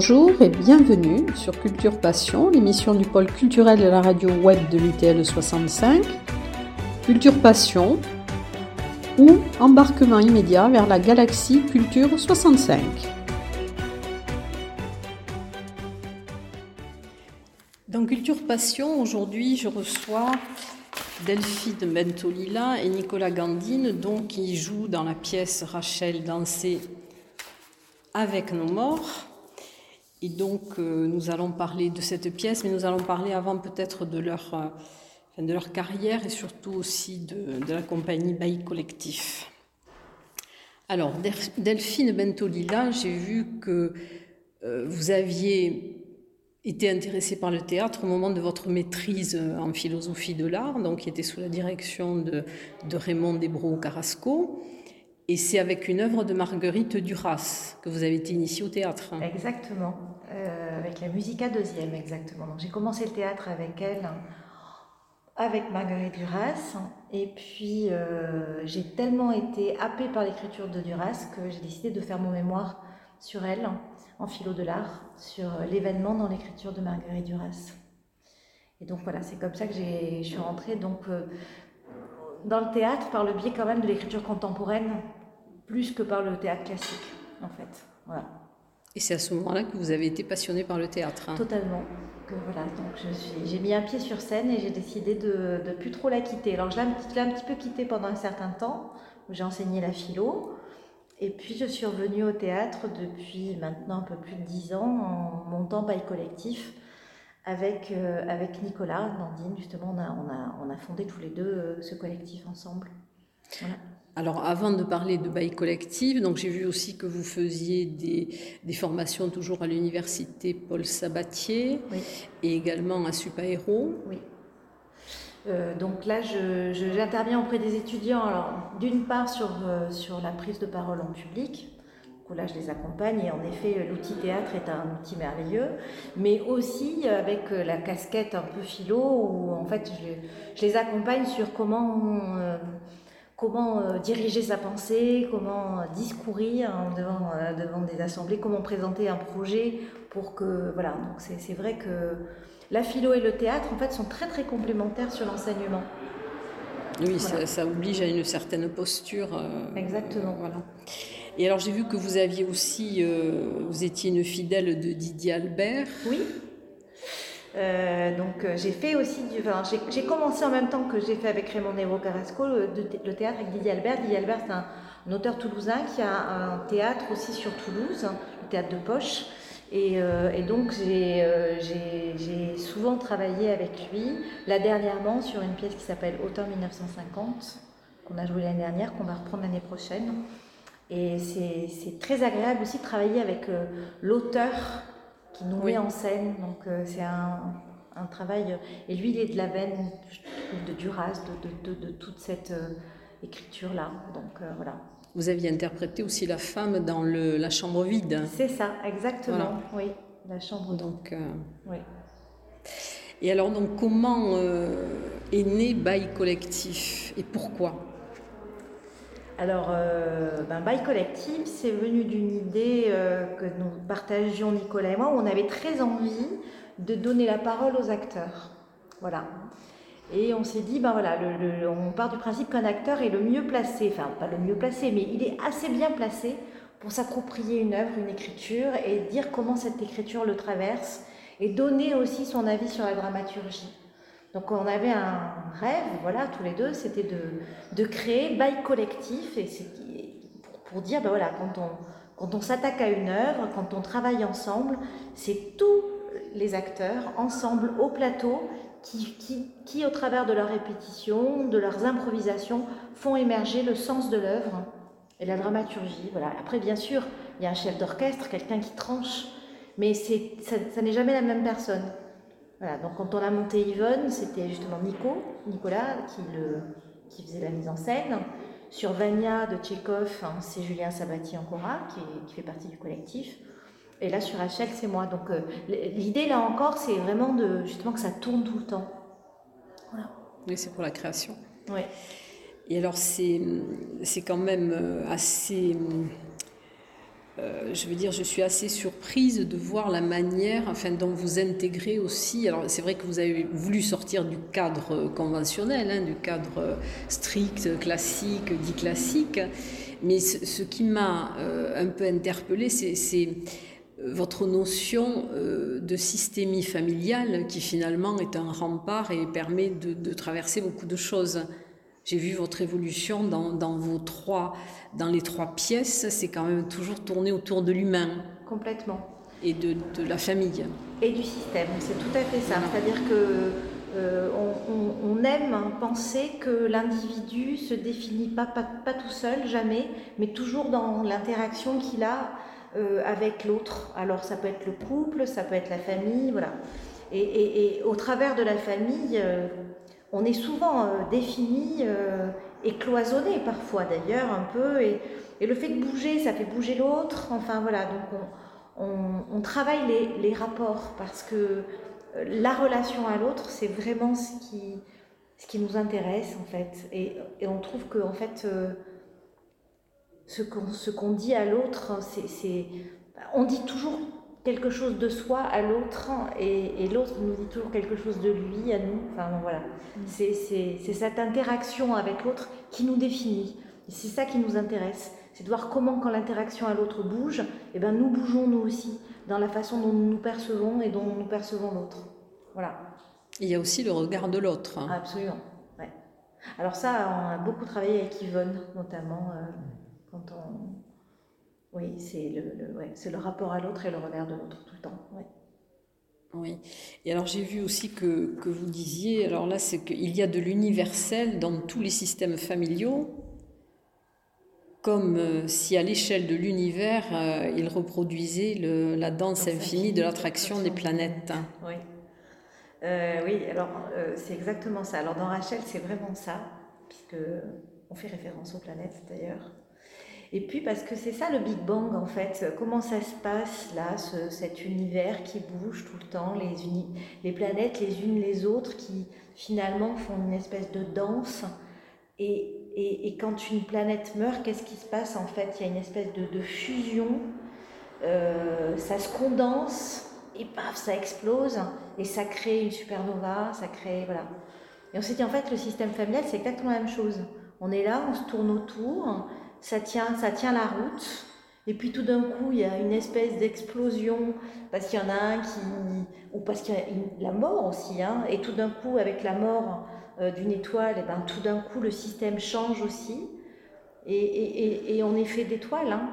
Bonjour et bienvenue sur Culture Passion, l'émission du pôle culturel de la radio web de l'UTL 65. Culture Passion ou embarquement immédiat vers la galaxie Culture 65. Dans Culture Passion, aujourd'hui, je reçois Delphine Bentolila et Nicolas Gandine, donc, qui jouent dans la pièce Rachel danser avec nos morts. Et donc, euh, nous allons parler de cette pièce, mais nous allons parler avant peut-être de leur, euh, de leur carrière et surtout aussi de, la compagnie Bailly Collectif. Alors, Delphine Bentolila, j'ai vu que euh, vous aviez été intéressée par le théâtre au moment de votre maîtrise en philosophie de l'art, donc qui était sous la direction de, de Raymond Desbro Carrasco. Et c'est avec une œuvre de Marguerite Duras que vous avez été initiée au théâtre. Exactement, euh, avec la Musica deuxième, exactement. J'ai commencé le théâtre avec elle, avec Marguerite Duras, et puis euh, j'ai tellement été happée par l'écriture de Duras que j'ai décidé de faire mon mémoire sur elle, en philo de l'art, sur l'événement dans l'écriture de Marguerite Duras. Et donc voilà, c'est comme ça que je suis rentrée donc, euh, dans le théâtre par le biais quand même de l'écriture contemporaine plus que par le théâtre classique, en fait. Voilà. Et c'est à ce moment-là que vous avez été passionné par le théâtre. Hein. Totalement. Que, voilà, donc j'ai mis un pied sur scène et j'ai décidé de ne plus trop la quitter. Alors je l'ai un, un, petit peu quittée pendant un certain temps, où j'ai enseigné la philo. Et puis je suis revenue au théâtre depuis maintenant un peu plus de dix ans en montant Bail Collectif avec, euh, avec Nicolas Nandine. Justement, on a, on, a, on a fondé tous les deux euh, ce collectif ensemble. Voilà. Alors, avant de parler de bail collectif, donc j'ai vu aussi que vous faisiez des, formations toujours à l'université Paul Sabatier et également à Supaéro. Oui. Euh, donc là, j'interviens auprès des étudiants, alors d'une part sur, euh, sur la prise de parole en public, où là je les accompagne et en effet l'outil théâtre est un outil merveilleux, mais aussi avec la casquette un peu philo où en fait je, les accompagne sur comment euh, comment euh, diriger sa pensée, comment euh, discourir hein, devant, euh, devant des assemblées, comment présenter un projet pour que... Voilà, donc c'est vrai que la philo et le théâtre, en fait, sont très très complémentaires sur l'enseignement. Oui, ça, oblige à une certaine posture. Exactement. Voilà. Et alors j'ai vu que vous aviez aussi, vous étiez une fidèle de Didier Albert. Oui. Euh, donc euh, j'ai fait aussi du, enfin, j'ai commencé en même temps que j'ai fait avec Raymond Nero Carrasco le, théâtre avec Didier Albert. Didier Albert c'est un, auteur toulousain qui a un théâtre aussi sur Toulouse, le théâtre de poche. Et, euh, donc j'ai souvent travaillé avec lui, là dernièrement sur une pièce qui s'appelle Automne 1950, qu'on a joué l'année dernière, qu'on va reprendre l'année prochaine. Et c'est très agréable aussi de travailler avec l'auteur qui nous met en scène. Donc euh, c'est un, un, travail. Et lui, il est de la veine, de Duras, de, de, de, toute cette euh, écriture-là. Donc euh, voilà. Vous aviez interprété aussi la femme dans le, la chambre vide. C'est ça, exactement. Oui, la chambre vide. Donc, oui. Et alors, donc, comment est né Bail Collectif? Et pourquoi? Alors, euh, ben, Bail Collectif, c'est venu d'une idée euh, que nous partagions Nicolas et moi, où on avait très envie de donner la parole aux acteurs. Voilà. Et on s'est dit, ben voilà, on part du principe qu'un acteur est le mieux placé, enfin pas le mieux placé, mais il est assez bien placé pour s'approprier une œuvre, une écriture, et dire comment cette écriture le traverse, et donner aussi son avis sur la dramaturgie. Donc on avait un rêve, voilà, tous les deux, c'était de, créer bail collectif, et pour, pour, dire, ben voilà, quand on, quand on s'attaque à une œuvre, quand on travaille ensemble, c'est tous les acteurs ensemble au plateau qui, qui, qui, au travers de leurs répétitions, de leurs improvisations, font émerger le sens de l'œuvre et la dramaturgie. Voilà. Après, bien sûr, il y a un chef d'orchestre, quelqu'un qui tranche, mais ça, ça n'est jamais la même personne. Voilà, donc quand on a monté Yvonne, c'était justement Nico, Nicolas qui, le, qui faisait la mise en scène. Sur Vania de Tchékov, hein, c'est Julien Sabati Ancora qui, qui, fait partie du collectif. Et là sur Rachel, c'est moi. Donc euh, l'idée là encore, c'est vraiment de justement que ça tourne tout le temps. Voilà. Oui, c'est pour la création. Oui. Et alors c'est quand même euh, assez euh, je veux dire, je suis assez surprise de voir la manière enfin, dont vous intégrez aussi. Alors, c'est vrai que vous avez voulu sortir du cadre conventionnel, hein, du cadre strict, classique, dit classique. Mais ce, qui m'a euh, un peu interpellée, c'est votre notion euh, de systémie familiale qui finalement est un rempart et permet de traverser beaucoup de choses. J'ai vu votre évolution dans, dans, vos trois, dans les trois pièces, c'est quand même toujours tourné autour de l'humain. Complètement. Et de, de, la famille. Et du système, c'est tout à fait ça. C'est-à-dire que euh, on, on, aime penser que l'individu se définit pas, pas, pas, tout seul, jamais, mais toujours dans l'interaction qu'il a euh, avec l'autre. Alors ça peut être le couple, ça peut être la famille, voilà. Et, et, et au travers de la famille, euh, on est souvent euh, défini euh, et cloisonné parfois d'ailleurs un peu. Et, le fait de bouger, ça fait bouger l'autre. Enfin voilà, donc on, travaille les, rapports parce que euh, la relation à l'autre, c'est vraiment ce qui, nous intéresse en fait. Et, on trouve que en fait, ce qu'on dit à l'autre, c'est. On dit toujours quelque chose de soi à l'autre et, l'autre nous dit toujours quelque chose de lui à nous. Enfin voilà, mm. c'est cette interaction avec l'autre qui nous définit. C'est ça qui nous intéresse. C'est de voir comment quand l'interaction à l'autre bouge, et eh ben, nous bougeons nous aussi dans la façon dont nous nous percevons et dont nous percevons l'autre. Voilà. Il y a aussi le regard de l'autre. Hein. Absolument. Ouais. Alors ça, on a beaucoup travaillé avec Yvonne, notamment euh, quand on oui, c'est le, le, rapport à l'autre et le regard de l'autre tout le temps. Oui. Et alors j'ai vu aussi que, que, vous disiez, alors là c'est qu'il y a de l'universel dans tous les systèmes familiaux, comme euh, si à l'échelle de l'univers, euh, il reproduisait le, la danse infinie de l'attraction des planètes. Oui. Euh, oui, alors c'est exactement ça. Alors dans Rachel, c'est vraiment ça, puisque on fait référence aux planètes d'ailleurs. Et puis parce que c'est ça le Big Bang en fait, comment ça se passe là, cet univers qui bouge tout le temps, les, planètes les unes les autres qui finalement font une espèce de danse. Et, quand une planète meurt, qu'est-ce qui se passe en fait? Il y a une espèce de, de fusion, euh, ça se condense et paf, ça explose et ça crée une supernova, ça crée voilà. Et on s'est dit en fait le système familial c'est exactement la même chose. On est là, on se tourne autour ça tient, ça tient la route. Et puis tout d'un coup, il y a une espèce d'explosion parce qu'il y en a un qui, ou parce qu'il y a la mort aussi, hein, et tout d'un coup, avec la mort euh, d'une étoile, et eh ben, tout d'un coup, le système change aussi, et, on est fait d'étoiles hein,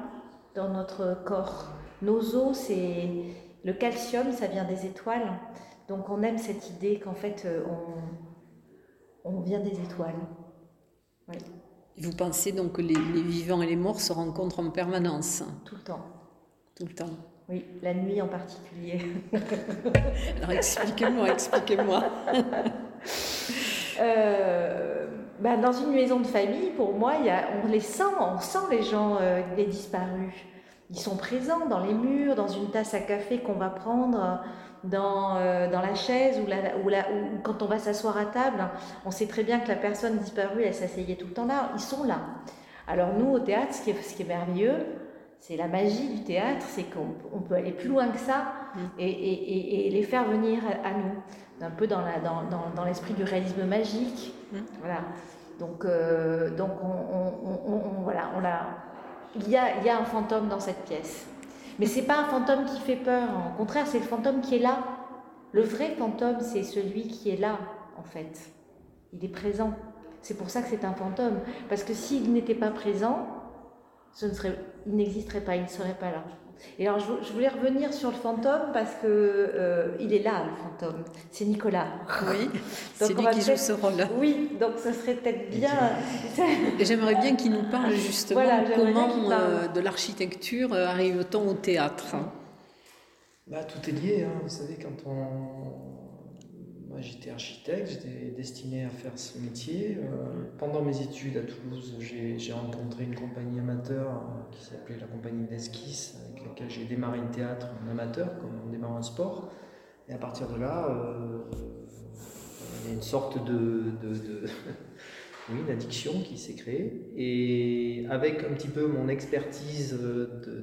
dans notre corps. Nos os, c'est le calcium, ça vient des étoiles, donc on aime cette idée qu'en fait, euh, on, on vient des étoiles. Oui. Vous pensez donc que les, vivants et les morts se rencontrent en permanence Tout le temps. Tout le temps. Oui, la nuit en particulier. Alors expliquez-moi, expliquez-moi. Euh, bah, dans une maison de famille, pour moi, y a, on les sent, on sent les gens, euh, les disparus. Ils sont présents dans les murs, dans une tasse à café qu'on va prendre dans, euh, dans la chaise ou, la, ou, la, ou, quand on va s'asseoir à table, on sait très bien que la personne disparue, elle s'asseyait tout le temps là. Ils sont là. Alors nous, au théâtre, ce qui est, ce qui est merveilleux, c'est la magie du théâtre, c'est qu'on peut aller plus loin que ça mm. et, et, et, les faire venir à nous, un peu dans l'esprit dans, dans du réalisme magique. Mm. Voilà. Donc, euh, donc on, on, on, voilà, on a, il, y a, il y a un fantôme dans cette pièce. Mais c'est pas un fantôme qui fait peur, au contraire, c'est le fantôme qui est là. Le vrai fantôme, c'est celui qui est là, en fait. Il est présent. C'est pour ça que c'est un fantôme. Parce que s'il n'était pas présent, il n'existerait pas, il ne serait pas là. Et alors, je, voulais revenir sur le fantôme parce que euh, il est là, le fantôme. C'est Nicolas. Oui, c'est lui qui joue ce rôle. Oui, donc ce serait peut-être bien. J'aimerais bien qu'il nous parle justement comment euh, de l'architecture euh, arrive-t-on au théâtre? Bah, tout est lié, hein. vous savez, quand on j'étais architecte, j'étais destiné à faire ce métier. Euh, pendant mes études à Toulouse, j'ai rencontré une compagnie amateur euh, qui s'appelait la compagnie d'esquisse, avec laquelle j'ai démarré le théâtre en amateur, comme on démarre un sport. Et à partir de là, euh, il y a une sorte de, de, oui, une addiction qui s'est créée. Et avec un petit peu mon expertise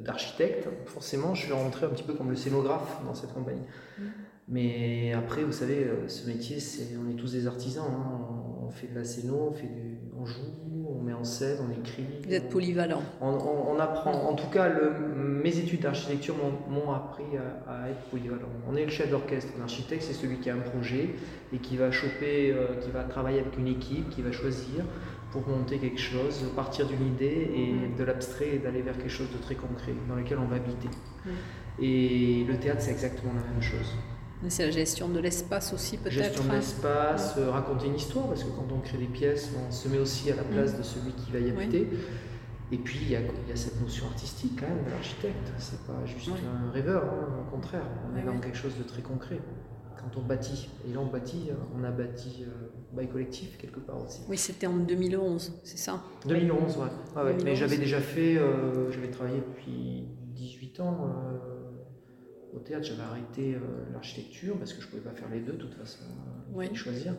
d'architecte, forcément, je suis rentré un petit peu comme le scénographe dans cette compagnie. Mm. Mais après, vous savez, euh, ce métier, c'est, on est tous des artisans. Hein. On fait de la scéno, on, fait on joue, on met en scène, on écrit. Vous êtes polyvalent. On, apprend. En tout cas, le, mes études d'architecture m'ont, appris à, être polyvalent. On est le chef d'orchestre. L'architecte, c'est celui qui a un projet et qui va choper, euh, qui va travailler avec une équipe, qui va choisir pour monter quelque chose, partir d'une idée et mm. de l'abstrait et d'aller vers quelque chose de très concret dans lequel on va habiter. Mm. Et le théâtre, c'est exactement la même chose. C'est la gestion de l'espace aussi peut-être Gestion de l'espace, euh, raconter une histoire, parce que quand on crée des pièces, on se met aussi à la place mm. de celui qui va y habiter. Et puis il y, a, cette notion artistique quand même de l'architecte, c'est pas juste un rêveur, hein, au contraire, on est dans quelque chose de très concret quand on bâtit. Et là on bâtit, on a bâti euh, bail collectif quelque part aussi. Oui, c'était en 2011, c'est ça? 2011, ouais. Mais j'avais déjà fait, euh, j'avais travaillé depuis 18 ans. Euh, au théâtre, j'avais arrêté euh, l'architecture parce que je ne pouvais pas faire les deux de toute façon, euh, il choisir.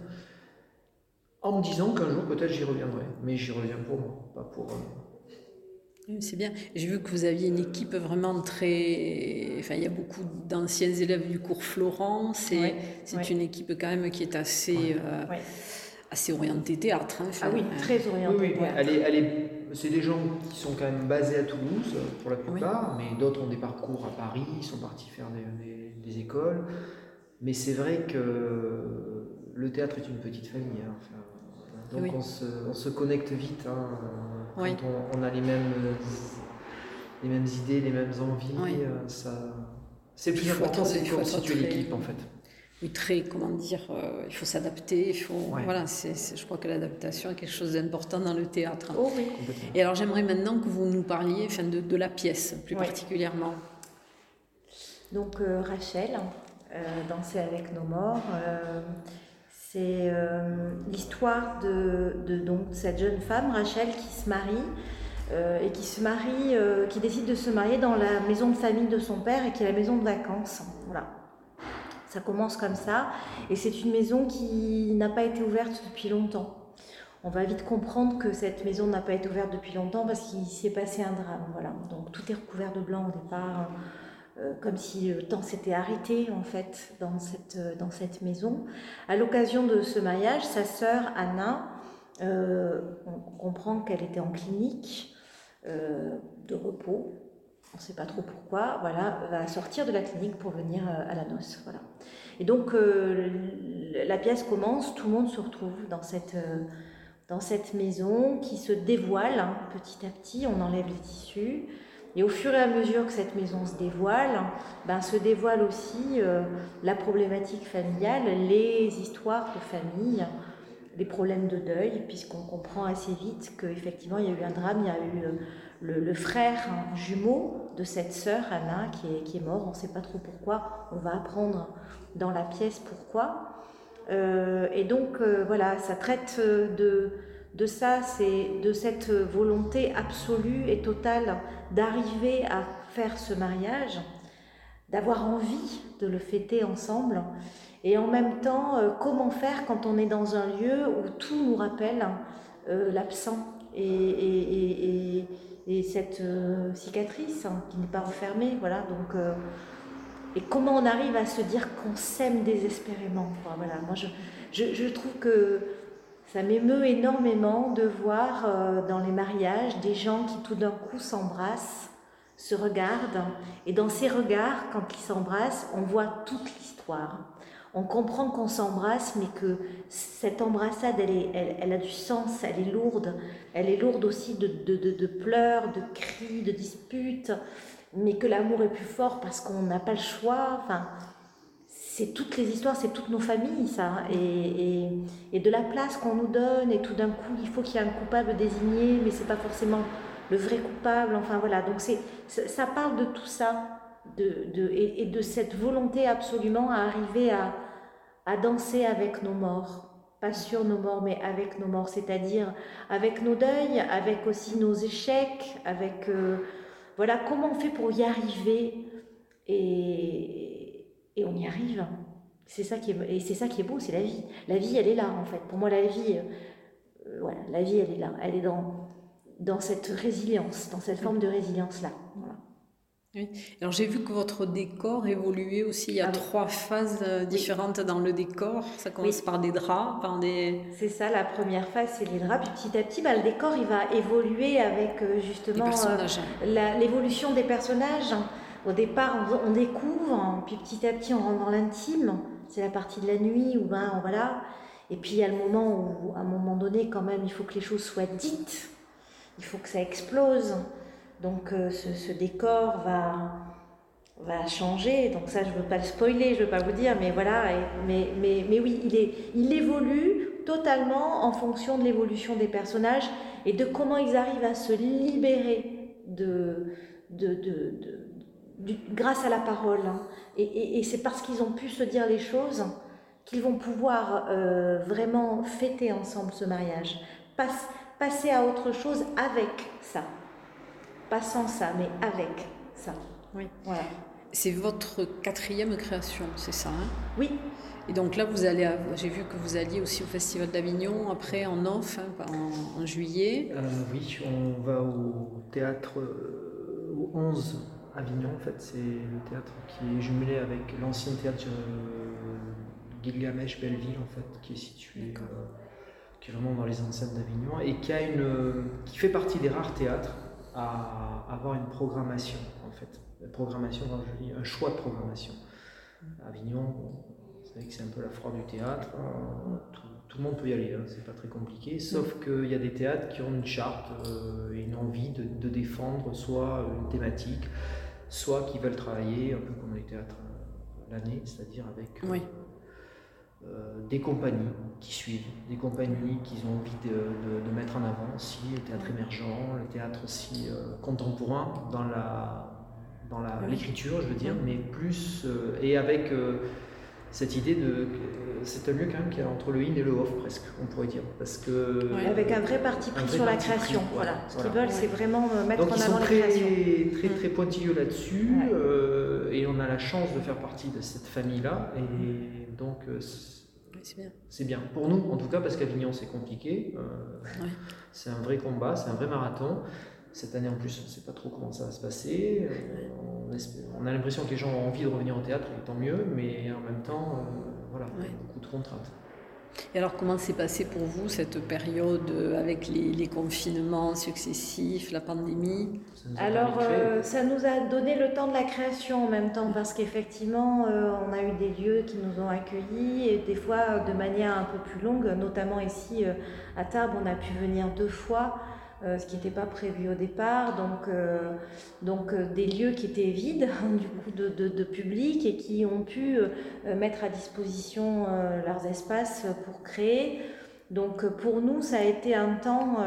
En me disant qu'un jour peut-être j'y reviendrai, mais j'y reviens pour moi, pas pour. Euh, c'est bien. J'ai vu que vous aviez une équipe vraiment très. Enfin, il y a beaucoup d'anciens élèves du cours Florence et c'est une équipe quand même qui est assez, assez orientée théâtre. Hein, ah oui, très orientée. Oui, Elle est, elle est c'est des gens qui sont quand même basés à Toulouse pour la plupart, mais d'autres ont des parcours à Paris, ils sont partis faire des, écoles. Mais c'est vrai que le théâtre est une petite famille. Hein. donc on, se, connecte vite hein, quand on, a les mêmes, les mêmes idées, les mêmes envies. Euh, ça, c'est le plus important, c'est de constituer l'équipe en fait très, comment dire, euh, il faut s'adapter, il faut, voilà, c'est, je crois que l'adaptation est quelque chose d'important dans le théâtre. Oh oui. Et alors j'aimerais maintenant que vous nous parliez enfin, de, de la pièce, plus particulièrement. Donc euh, Rachel, euh, Danser avec nos morts, c'est l'histoire de, de, donc, cette jeune femme, Rachel, qui se marie. et qui se marie, qui décide de se marier dans la maison de famille de son père et qui est la maison de vacances. Voilà. Ça commence comme ça. Et c'est une maison qui n'a pas été ouverte depuis longtemps. On va vite comprendre que cette maison n'a pas été ouverte depuis longtemps parce qu'il s'est passé un drame. Voilà. Donc tout est recouvert de blanc au départ, euh, comme si le temps s'était arrêté en fait dans cette, euh, dans cette maison. À l'occasion de ce mariage, sa sœur Anna, euh, on comprend qu'elle était en clinique de repos on ne sait pas trop pourquoi, voilà, va sortir de la clinique pour venir euh, à la noce. Voilà. Et donc euh, la pièce commence, tout le monde se retrouve dans cette, euh, dans cette maison qui se dévoile hein, petit à petit, on enlève les tissus. Et au fur et à mesure que cette maison se dévoile, ben, se dévoile aussi la problématique familiale, les histoires de famille, les problèmes de deuil, puisqu'on comprend assez vite qu'effectivement il y a eu un drame, il y a eu le, frère jumeau de cette sœur, Anna, qui est, qui est mort. On ne sait pas trop pourquoi. On va apprendre dans la pièce pourquoi. Euh, et donc, euh, voilà, ça traite de, de ça, c'est de cette volonté absolue et totale d'arriver à faire ce mariage, d'avoir envie de le fêter ensemble. Et en même temps, euh, comment faire quand on est dans un lieu où tout nous rappelle l'absent et cette euh, cicatrice hein, qui n'est pas refermée. Voilà, donc, euh, et comment on arrive à se dire qu'on s'aime désespérément. voilà, moi, je, je, trouve que ça m'émeut énormément de voir euh, dans les mariages des gens qui tout d'un coup s'embrassent, se regardent, et dans ces regards, quand ils s'embrassent, on voit toute l'histoire on comprend qu'on s'embrasse, mais que cette embrassade, elle, est, elle, a du sens, elle est lourde. Elle est lourde aussi de, de, pleurs, de cris, de disputes, mais que l'amour est plus fort parce qu'on n'a pas le choix. Enfin, c'est toutes les histoires, c'est toutes nos familles, ça. Et, et, de la place qu'on nous donne, et tout d'un coup, il faut qu'il y ait un coupable désigné, mais c'est pas forcément le vrai coupable. Enfin voilà, donc c'est, ça parle de tout ça. De, de, et, de cette volonté absolument à arriver à, à danser avec nos morts, pas sur nos morts, mais avec nos morts, c'est-à-dire avec nos deuils, avec aussi nos échecs, avec euh, voilà comment on fait pour y arriver et, et on y arrive. C'est ça qui est et c'est ça qui est beau, c'est la vie. La vie, elle est là en fait. Pour moi, la vie, euh, voilà, la vie, elle est là. Elle est dans, dans cette résilience, dans cette forme de résilience-là. Voilà. Oui. Alors j'ai vu que votre décor évoluait aussi. Il y a Ah trois phases euh, différentes dans le décor. Ça commence Oui. par des draps, par des, C'est ça, la première phase, c'est les draps. Puis petit à petit, bah, le décor, il va évoluer avec euh, justement euh, l'évolution des personnages. Au départ, on, on découvre, puis petit à petit, on rentre dans l'intime. C'est la partie de la nuit où, ben, voilà. Et puis, il y a le moment où, à un moment donné, quand même, il faut que les choses soient dites. Il faut que ça explose. Donc, euh, ce, décor va, va changer. Donc, ça, je ne veux pas le spoiler, je ne veux pas vous dire, mais voilà. Mais, mais, mais oui, il, est, il évolue totalement en fonction de l'évolution des personnages et de comment ils arrivent à se libérer de, de, de, grâce à la parole. hein. Et, et- c'est parce qu'ils ont pu se dire les choses qu'ils vont pouvoir euh, vraiment fêter ensemble ce mariage. Passe- passer à autre chose avec ça. Pas sans ça, mais avec ça. Oui. Voilà. C'est votre quatrième création, c'est ça hein? Oui, Et donc là, vous allez, à- j'ai vu que vous alliez aussi au Festival d'Avignon, après en off, hein, en, en juillet. Euh, oui, on va au théâtre euh, au 11 Avignon, en fait. C'est le théâtre qui est jumelé avec l'ancien théâtre euh, Gilgamesh Belleville, en fait, qui est situé, euh, qui est vraiment dans les enceintes d'Avignon et qui, a une, euh, qui fait partie des rares théâtres à avoir une programmation, en fait. Une programmation, quand je dis un choix de programmation. Avignon, bon, vous savez que c'est un peu la foire du théâtre. hein. Tout, tout le monde peut y aller, hein, c'est pas très compliqué. Sauf qu'il y a des théâtres qui ont une charte euh, et une envie de, de défendre soit une thématique, soit qui veulent travailler un peu comme les théâtres euh, l'année, c'est-à-dire avec Oui. euh, des compagnies qui suivent, des compagnies qui ont envie de, de- de mettre en avant aussi le théâtre émergent, le théâtre aussi euh, contemporain dans la dans la- l'écriture, je veux dire, mais plus euh, et avec euh, cette idée de c'est un lieu quand même qui est entre le in et le off presque, on pourrait dire, parce que Ouais. avec un vrai parti pris sur la création. voilà, Voilà. Ce qu'ils veulent, c'est vraiment euh, mettre donc en ils avant sont la très, création. très, très pointilleux là-dessus, Ouais. euh, et on a la chance de faire partie de cette famille-là, et donc euh, c'est- bien. c'est bien. Pour nous, en tout cas, parce qu'Avignon, c'est compliqué. euh, Ouais. C'est un vrai combat, c'est un vrai marathon. Cette année, en plus, on ne sait pas trop comment ça va se passer. Euh, on, espère- on a l'impression que les gens ont envie de revenir au théâtre, et tant mieux, mais en même temps, euh, voilà, Ouais. beaucoup de contraintes. Et alors, comment s'est passé pour vous cette période euh, avec les, les confinements successifs, la pandémie? Alors, euh, ça nous a donné le temps de la création en même temps, parce qu'effectivement, euh, on a eu des lieux qui nous ont accueillis, et des fois de manière un peu plus longue, notamment ici euh, à Tarbes, on a pu venir deux fois, euh, ce qui n'était pas prévu au départ, donc, euh, donc euh, des lieux qui étaient vides, du coup, de, de- de public, et qui ont pu mettre à disposition leurs espaces pour créer. Donc pour nous, ça a été un temps...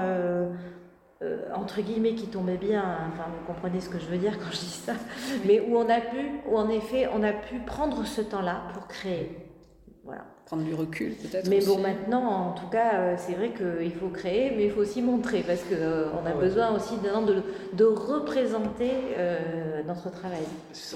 entre guillemets qui tombait bien, hein, enfin vous comprenez ce que je veux dire quand je dis ça, mais où on a pu, où en effet on a pu prendre ce temps-là pour créer. Voilà. Prendre du recul, peut-être Mais aussi. bon, maintenant, en tout cas, euh, c'est vrai qu'il faut créer, mais il faut aussi montrer, parce qu'on on a Ah ouais. besoin aussi de, de, de représenter euh, notre travail.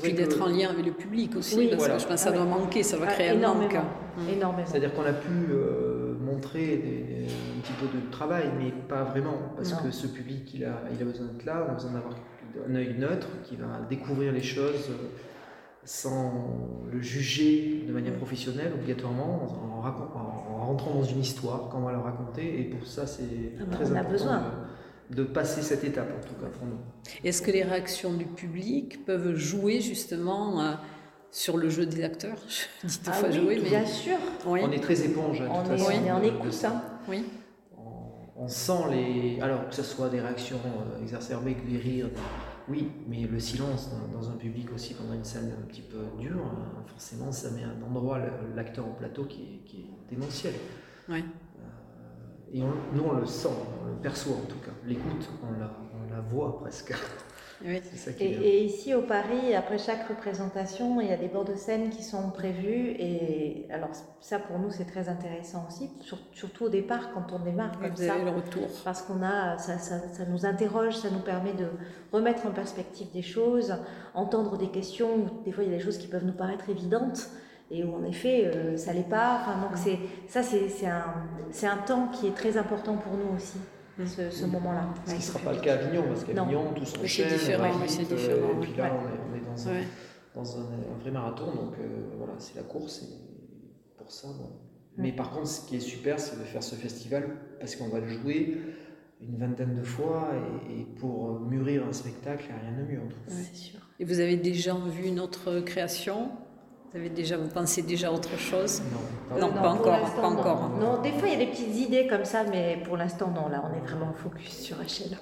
Puis que- d'être en lien avec le public aussi, Oui. parce Voilà. que je pense que ça Ah doit ouais. manquer, ça doit Ah, créer un manque. Mm. Énormément. C'est-à-dire qu'on a pu euh, montrer des- un petit peu de travail, mais pas vraiment, parce Non. que ce public, il a, il a besoin d'être là, on a besoin d'avoir un œil neutre qui va découvrir les choses euh, sans le juger de manière professionnelle, obligatoirement, en, en- en rentrant dans une histoire qu'on va leur raconter, et pour ça, c'est Ah bah, très on a important besoin. de, de passer cette étape, en tout cas, pour nous. Est-ce que les réactions du public peuvent jouer justement euh, sur le jeu des acteurs? Je dis deux Ah fois oui, jouer, mais. bien sûr. Oui. On est très éponge, de On toute est, façon, on est en de- de écoute. ça. hein. Oui. on, on sent les. Alors que ce soit des réactions euh, exacerbées, que des rires, des- oui, mais le silence dans, un public aussi, pendant une scène un petit peu dure, euh, forcément, ça met un endroit, l'acteur au plateau, qui est, qui est démentiel. Oui. Euh, et on- nous, on le sent, on le perçoit en tout cas. L'écoute, on la, on la voit presque. Oui. Et, ici au Paris, après chaque représentation, il y a des bords de scène qui sont prévus. Et alors ça pour nous c'est très intéressant aussi, sur- surtout au départ quand on démarre comme ça. le retour. Parce qu'on a, ça, ça, ça nous interroge, ça nous permet de remettre en perspective des choses, entendre des questions. où Des fois, il y a des choses qui peuvent nous paraître évidentes, et où en effet euh, ça l'est pas. Enfin, donc c'est ça c'est c'est un c'est un temps qui est très important pour nous aussi. Ce, ce moment-là. Ce qui ne sera pas le cas à Avignon, parce Non. qu'Avignon, tout Mais c'est s'enchaîne. différent, c'est différent, Et puis là, ouais. on est, on est dans, un, Ouais. dans un, un vrai marathon, donc euh, voilà, c'est la course. Et pour ça, bon. Mais par contre, ce qui est super, c'est de faire ce festival, parce qu'on va le jouer une vingtaine de fois, et, et pour mûrir un spectacle, il n'y a rien de mieux, on trouve. C'est sûr. Et vous avez déjà vu une autre création? Vous avez déjà, vous pensez déjà à autre chose Non, Non, pas- encore, pas encore. Non, des fois il y a des petites idées comme ça, mais pour l'instant non. Là, on est vraiment focus sur Rachel.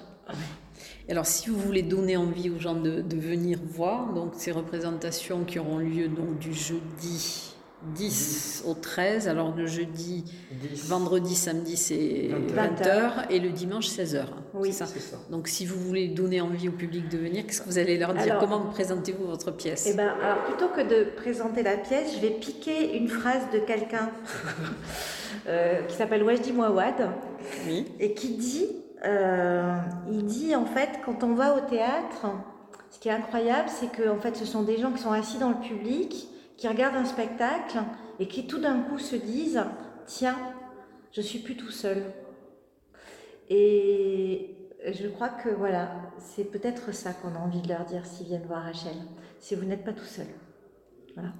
Alors, si vous voulez donner envie aux gens de, de venir voir, donc ces représentations qui auront lieu donc du jeudi 10 au 13, alors le jeudi, 10. vendredi, samedi c'est 20 20h et le dimanche 16h. Oui. c'est ça. Donc, si vous voulez donner envie au public de venir, qu'est-ce que vous allez leur dire? Alors- Comment présentez-vous votre pièce? Eh ben, alors plutôt que de présenter la pièce, je vais piquer une phrase de quelqu'un euh, qui s'appelle Wajdi Mouawad Oui. et qui dit, euh, il dit en fait, quand on va au théâtre, ce qui est incroyable, c'est que en fait, ce sont des gens qui sont assis dans le public, qui regardent un spectacle et qui tout d'un coup se disent, tiens, je suis plus tout seul. Et je crois que voilà, c'est peut-être ça qu'on a envie de leur dire s'ils viennent voir Rachel. Si vous n'êtes pas tout seul. Voilà.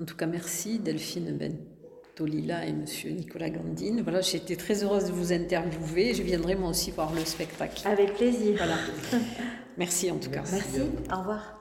En tout cas, merci Delphine Bentolila et Monsieur Nicolas Gandine. Voilà, j'ai été très heureuse de vous interviewer. Je viendrai moi aussi voir le spectacle. Avec plaisir. Voilà. Merci en tout cas. Merci. Au revoir.